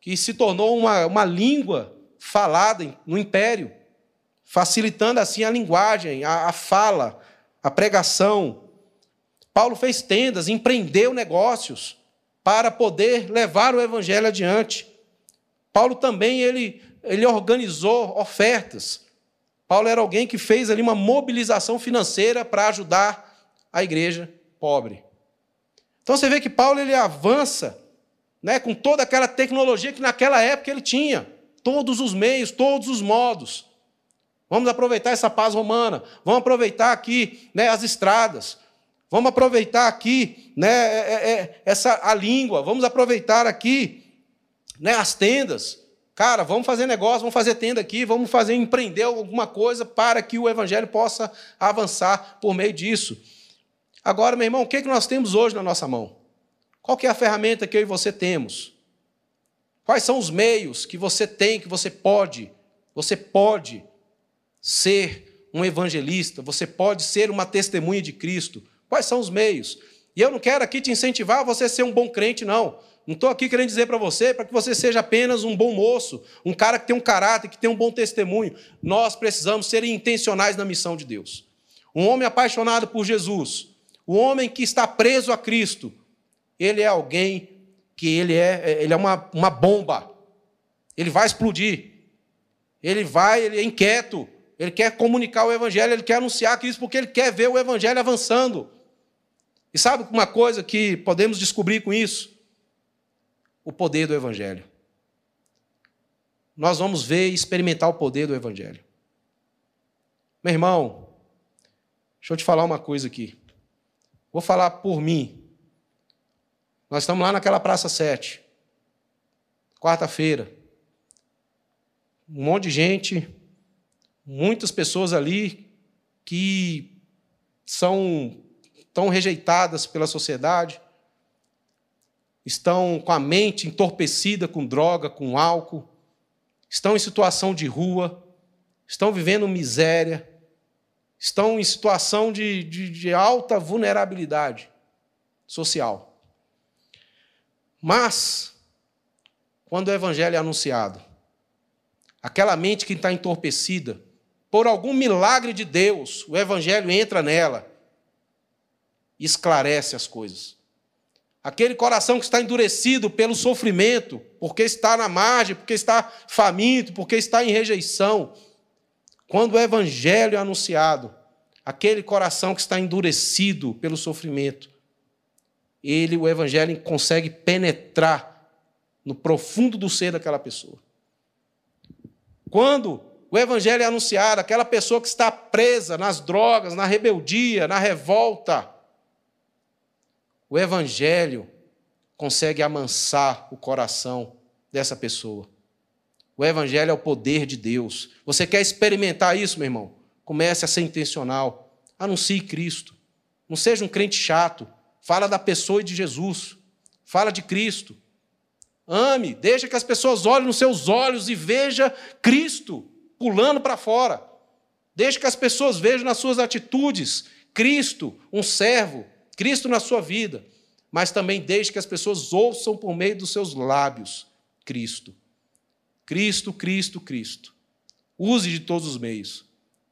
que se tornou uma, uma língua falada no império, facilitando assim a linguagem, a, a fala, a pregação. Paulo fez tendas, empreendeu negócios para poder levar o evangelho adiante. Paulo também ele, ele organizou ofertas. Paulo era alguém que fez ali uma mobilização financeira para ajudar a igreja pobre. Então você vê que Paulo ele avança né, com toda aquela tecnologia que naquela época ele tinha, todos os meios, todos os modos. Vamos aproveitar essa paz romana, vamos aproveitar aqui né, as estradas, vamos aproveitar aqui né, é, é, é, essa, a língua, vamos aproveitar aqui né, as tendas. Cara, vamos fazer negócio, vamos fazer tenda aqui, vamos fazer empreender alguma coisa para que o evangelho possa avançar por meio disso. Agora, meu irmão, o que, é que nós temos hoje na nossa mão? Qual é a ferramenta que eu e você temos? Quais são os meios que você tem, que você pode, você pode ser um evangelista, você pode ser uma testemunha de Cristo. Quais são os meios? E eu não quero aqui te incentivar a você ser um bom crente, não. Não estou aqui querendo dizer para você para que você seja apenas um bom moço, um cara que tem um caráter, que tem um bom testemunho. Nós precisamos ser intencionais na missão de Deus. Um homem apaixonado por Jesus, o homem que está preso a Cristo, ele é alguém que ele é, ele é uma, uma bomba. Ele vai explodir. Ele vai, ele é inquieto. Ele quer comunicar o Evangelho, ele quer anunciar Cristo, porque ele quer ver o Evangelho avançando. E sabe uma coisa que podemos descobrir com isso? O poder do Evangelho. Nós vamos ver e experimentar o poder do Evangelho. Meu irmão, deixa eu te falar uma coisa aqui. Vou falar por mim. Nós estamos lá naquela Praça 7, quarta-feira. Um monte de gente, muitas pessoas ali que são tão rejeitadas pela sociedade, estão com a mente entorpecida com droga, com álcool, estão em situação de rua, estão vivendo miséria, estão em situação de, de, de alta vulnerabilidade social. Mas, quando o evangelho é anunciado, aquela mente que está entorpecida, por algum milagre de Deus, o evangelho entra nela e esclarece as coisas. Aquele coração que está endurecido pelo sofrimento, porque está na margem, porque está faminto, porque está em rejeição, quando o evangelho é anunciado, aquele coração que está endurecido pelo sofrimento, ele, o evangelho, consegue penetrar no profundo do ser daquela pessoa. Quando o evangelho é anunciado, aquela pessoa que está presa nas drogas, na rebeldia, na revolta, o evangelho consegue amansar o coração dessa pessoa. O Evangelho é o poder de Deus. Você quer experimentar isso, meu irmão? Comece a ser intencional. Anuncie Cristo. Não seja um crente chato. Fala da pessoa e de Jesus. Fala de Cristo. Ame, deixa que as pessoas olhem nos seus olhos e vejam Cristo pulando para fora. Deixa que as pessoas vejam nas suas atitudes Cristo, um servo, Cristo na sua vida. Mas também deixe que as pessoas ouçam por meio dos seus lábios Cristo. Cristo, Cristo, Cristo. Use de todos os meios.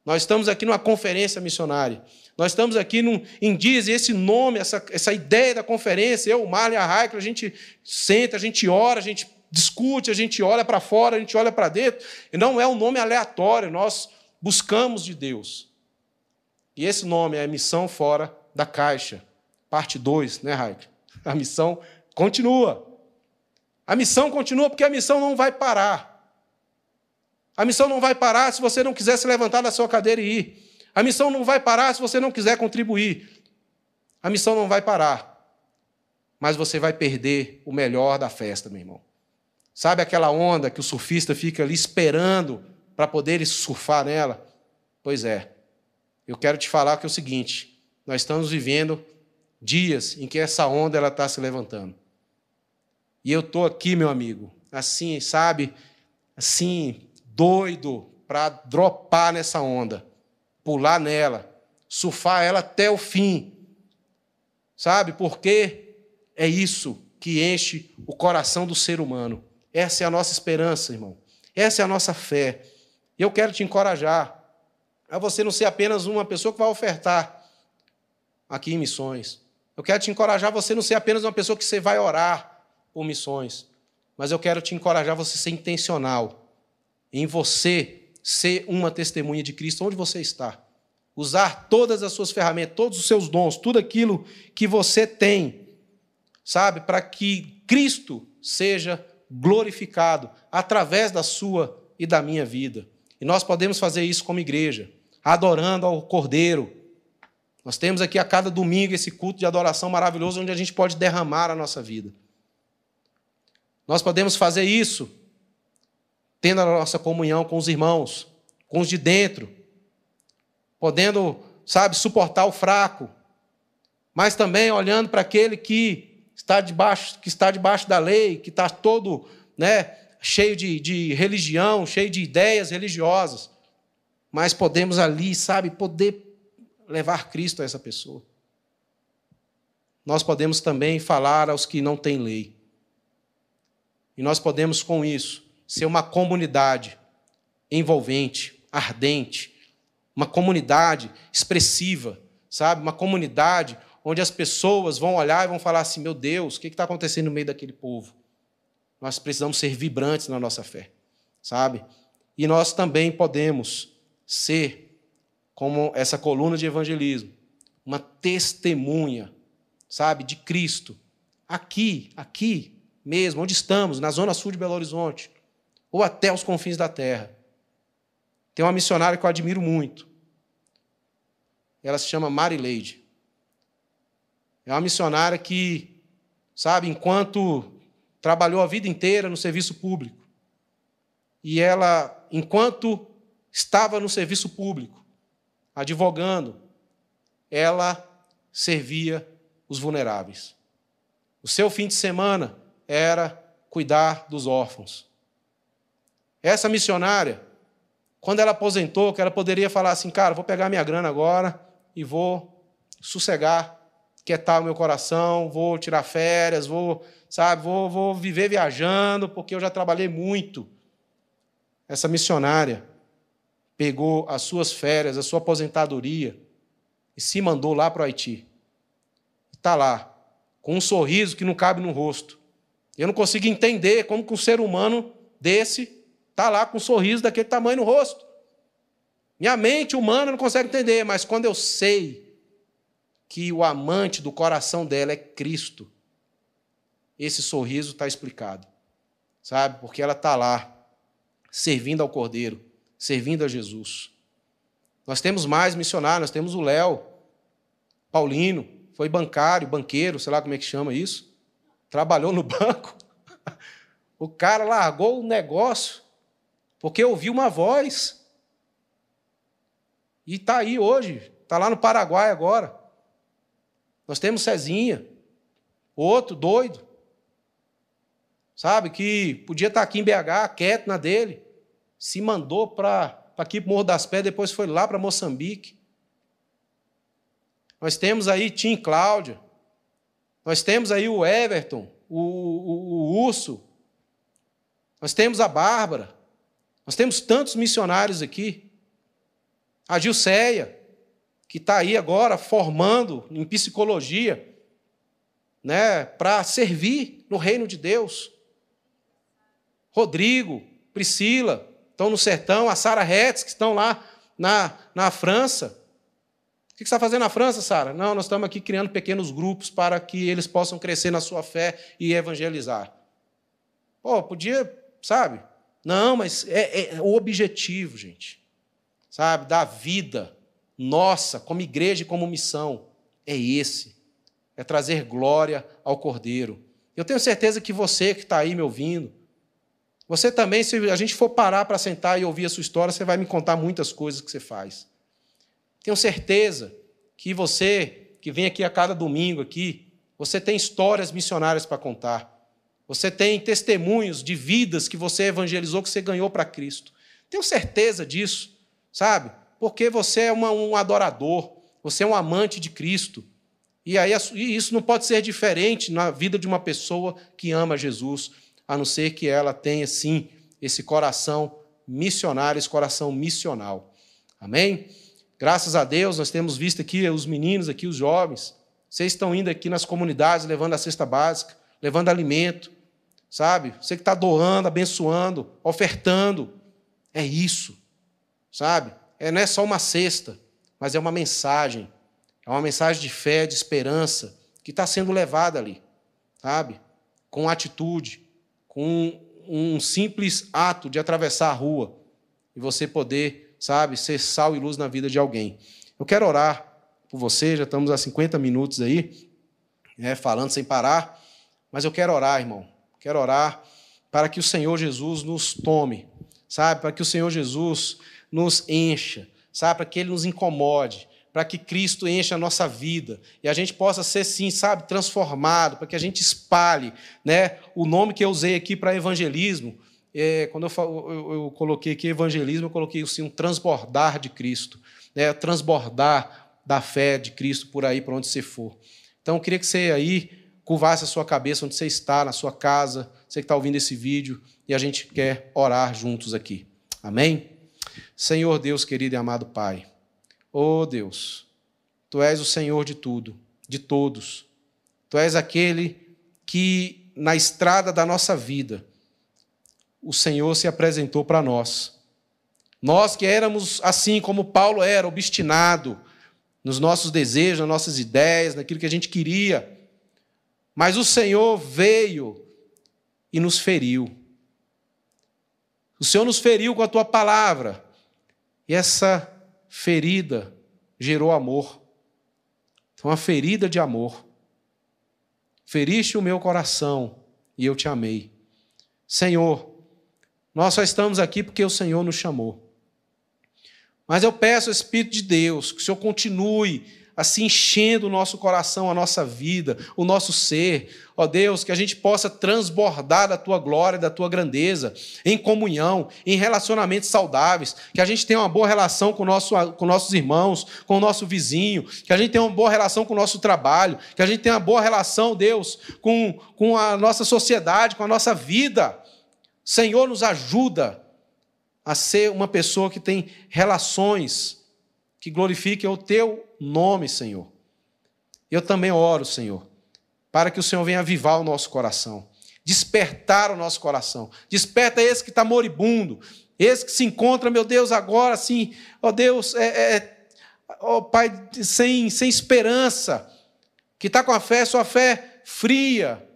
Nós estamos aqui numa conferência missionária. Nós estamos aqui num, em dias, e esse nome, essa, essa ideia da conferência, eu, o Marlon e a Raikla, a gente senta, a gente ora, a gente discute, a gente olha para fora, a gente olha para dentro, e não é um nome aleatório, nós buscamos de Deus. E esse nome é Missão Fora da Caixa, parte 2, né, Raikla? A missão continua. A missão continua porque a missão não vai parar. A missão não vai parar se você não quiser se levantar da sua cadeira e ir. A missão não vai parar se você não quiser contribuir. A missão não vai parar. Mas você vai perder o melhor da festa, meu irmão. Sabe aquela onda que o surfista fica ali esperando para poder surfar nela? Pois é. Eu quero te falar que é o seguinte: nós estamos vivendo dias em que essa onda ela está se levantando. E eu estou aqui, meu amigo, assim, sabe, assim, doido para dropar nessa onda, pular nela, surfar ela até o fim. Sabe, porque é isso que enche o coração do ser humano. Essa é a nossa esperança, irmão. Essa é a nossa fé. E eu quero te encorajar a você não ser apenas uma pessoa que vai ofertar aqui em missões. Eu quero te encorajar a você não ser apenas uma pessoa que você vai orar por missões. Mas eu quero te encorajar a você ser intencional em você ser uma testemunha de Cristo onde você está. Usar todas as suas ferramentas, todos os seus dons, tudo aquilo que você tem, sabe, para que Cristo seja glorificado através da sua e da minha vida. E nós podemos fazer isso como igreja, adorando ao Cordeiro. Nós temos aqui a cada domingo esse culto de adoração maravilhoso onde a gente pode derramar a nossa vida. Nós podemos fazer isso tendo a nossa comunhão com os irmãos, com os de dentro, podendo, sabe, suportar o fraco, mas também olhando para aquele que está debaixo, que está debaixo da lei, que está todo, né, cheio de, de religião, cheio de ideias religiosas, mas podemos ali, sabe, poder levar Cristo a essa pessoa. Nós podemos também falar aos que não têm lei. E nós podemos, com isso, ser uma comunidade envolvente, ardente, uma comunidade expressiva, sabe? Uma comunidade onde as pessoas vão olhar e vão falar assim: meu Deus, o que está acontecendo no meio daquele povo? Nós precisamos ser vibrantes na nossa fé, sabe? E nós também podemos ser como essa coluna de evangelismo, uma testemunha, sabe, de Cristo, aqui, aqui mesmo, onde estamos, na zona sul de Belo Horizonte, ou até os confins da terra. Tem uma missionária que eu admiro muito. Ela se chama Marileide. É uma missionária que, sabe, enquanto trabalhou a vida inteira no serviço público, e ela, enquanto estava no serviço público, advogando, ela servia os vulneráveis. O seu fim de semana era cuidar dos órfãos. Essa missionária, quando ela aposentou, que ela poderia falar assim, cara, vou pegar minha grana agora e vou sossegar, quietar o meu coração, vou tirar férias, vou, sabe, vou, vou viver viajando, porque eu já trabalhei muito. Essa missionária pegou as suas férias, a sua aposentadoria e se mandou lá para o Haiti. Está lá, com um sorriso que não cabe no rosto. Eu não consigo entender como que um ser humano desse Está lá com um sorriso daquele tamanho no rosto. Minha mente humana não consegue entender, mas quando eu sei que o amante do coração dela é Cristo, esse sorriso está explicado. Sabe? Porque ela está lá, servindo ao Cordeiro, servindo a Jesus. Nós temos mais missionários, nós temos o Léo, Paulino, foi bancário, banqueiro, sei lá como é que chama isso. Trabalhou no banco. O cara largou o negócio porque ouviu uma voz. E está aí hoje, está lá no Paraguai agora. Nós temos Cezinha, outro doido, sabe, que podia estar tá aqui em BH, quieto na dele, se mandou para aqui para Morro das Pedras, depois foi lá para Moçambique. Nós temos aí Tim Cláudia, nós temos aí o Everton, o, o, o Urso, nós temos a Bárbara, nós temos tantos missionários aqui. A Gilceia, que está aí agora formando em psicologia, né, para servir no reino de Deus. Rodrigo, Priscila, estão no sertão, a Sara Hetz, que estão lá na, na França. O que você está fazendo na França, Sara? Não, nós estamos aqui criando pequenos grupos para que eles possam crescer na sua fé e evangelizar. Pô, podia, sabe? Não, mas é, é o objetivo, gente. Sabe? Da vida nossa, como igreja e como missão, é esse. É trazer glória ao Cordeiro. Eu tenho certeza que você que está aí me ouvindo, você também, se a gente for parar para sentar e ouvir a sua história, você vai me contar muitas coisas que você faz. Tenho certeza que você, que vem aqui a cada domingo aqui, você tem histórias missionárias para contar. Você tem testemunhos de vidas que você evangelizou, que você ganhou para Cristo. Tenho certeza disso, sabe? Porque você é uma, um adorador, você é um amante de Cristo. E aí e isso não pode ser diferente na vida de uma pessoa que ama Jesus a não ser que ela tenha, sim, esse coração missionário, esse coração missional. Amém? Graças a Deus, nós temos visto aqui os meninos, aqui os jovens, vocês estão indo aqui nas comunidades, levando a cesta básica, levando alimento, sabe? Você que está doando, abençoando, ofertando. É isso, sabe? É, não é só uma cesta, mas é uma mensagem. É uma mensagem de fé, de esperança, que está sendo levada ali, sabe? Com atitude, com um simples ato de atravessar a rua e você poder, sabe, ser sal e luz na vida de alguém. Eu quero orar por você, já estamos há 50 minutos aí, né, falando sem parar, mas eu quero orar, irmão. Quero orar para que o Senhor Jesus nos tome, sabe, para que o Senhor Jesus nos encha, sabe, para que ele nos incomode, para que Cristo encha a nossa vida e a gente possa ser, sim, sabe, transformado, para que a gente espalhe. Né? O nome que eu usei aqui para evangelismo, é, quando eu, eu, eu, coloquei aqui evangelismo, eu coloquei assim, um transbordar de Cristo, né? transbordar da fé de Cristo por aí, para onde você for. Então, eu queria que você aí curvasse a sua cabeça onde você está, na sua casa, você que está ouvindo esse vídeo, e a gente quer orar juntos aqui. Amém? Senhor Deus querido e amado Pai. Oh Deus, Tu és o Senhor de tudo, de todos. Tu és aquele que, na estrada da nossa vida, o Senhor se apresentou para nós. Nós que éramos assim como Paulo era, obstinado nos nossos desejos, nas nossas ideias, naquilo que a gente queria. Mas o Senhor veio e nos feriu. O Senhor nos feriu com a tua palavra. E essa ferida gerou amor. Então, uma ferida de amor. Feriste o meu coração e eu te amei. Senhor, nós só estamos aqui porque o Senhor nos chamou. Mas eu peço Espírito de Deus que o Senhor continue assim enchendo o nosso coração, a nossa vida, o nosso ser. Ó Deus, que a gente possa transbordar da tua glória, da tua grandeza, em comunhão, em relacionamentos saudáveis, que a gente tenha uma boa relação com, nosso, com nossos irmãos, com o nosso vizinho, que a gente tenha uma boa relação com o nosso trabalho, que a gente tenha uma boa relação, Deus, com, com a nossa sociedade, com a nossa vida. Senhor, nos ajuda a ser uma pessoa que tem relações que glorifiquem o teu nome, Senhor. Eu também oro, Senhor, para que o Senhor venha avivar o nosso coração, despertar o nosso coração. Desperta esse que está moribundo, esse que se encontra, meu Deus, agora assim, ó Deus, é, é, ó Pai, sem, sem esperança, que está com a fé, sua fé fria,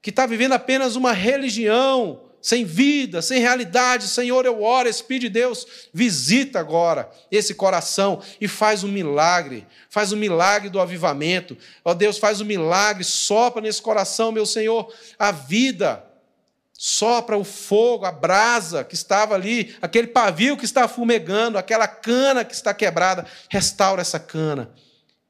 que está vivendo apenas uma religião, sem vida, sem realidade. Senhor, eu oro, Espírito de Deus, visita agora esse coração e faz um milagre, faz um milagre do avivamento. Ó Deus, faz um milagre, sopra nesse coração, meu Senhor, a vida. Sopra o fogo, a brasa que estava ali, aquele pavio que está fumegando, aquela cana que está quebrada. Restaura essa cana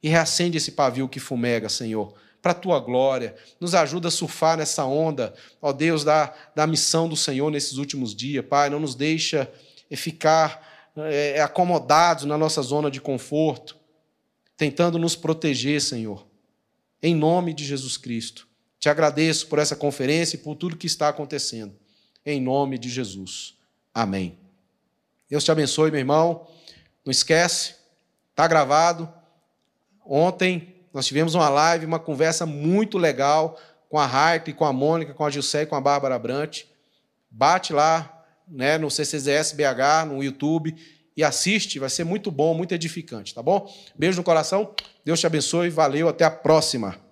e reacende esse pavio que fumega, Senhor para a tua glória. Nos ajuda a surfar nessa onda, ó Deus, da, da missão do Senhor nesses últimos dias, Pai. Não nos deixa ficar é, acomodados na nossa zona de conforto, tentando nos proteger, Senhor. Em nome de Jesus Cristo. Te agradeço por essa conferência e por tudo que está acontecendo. Em nome de Jesus. Amém. Deus te abençoe, meu irmão. Não esquece, está gravado. Ontem nós tivemos uma live, uma conversa muito legal com a Harpe, com a Mônica, com a Gilcé e com a Bárbara Brant. Bate lá né, no CCZS BH, no YouTube, e assiste, vai ser muito bom, muito edificante, tá bom? Beijo no coração, Deus te abençoe, valeu, até a próxima.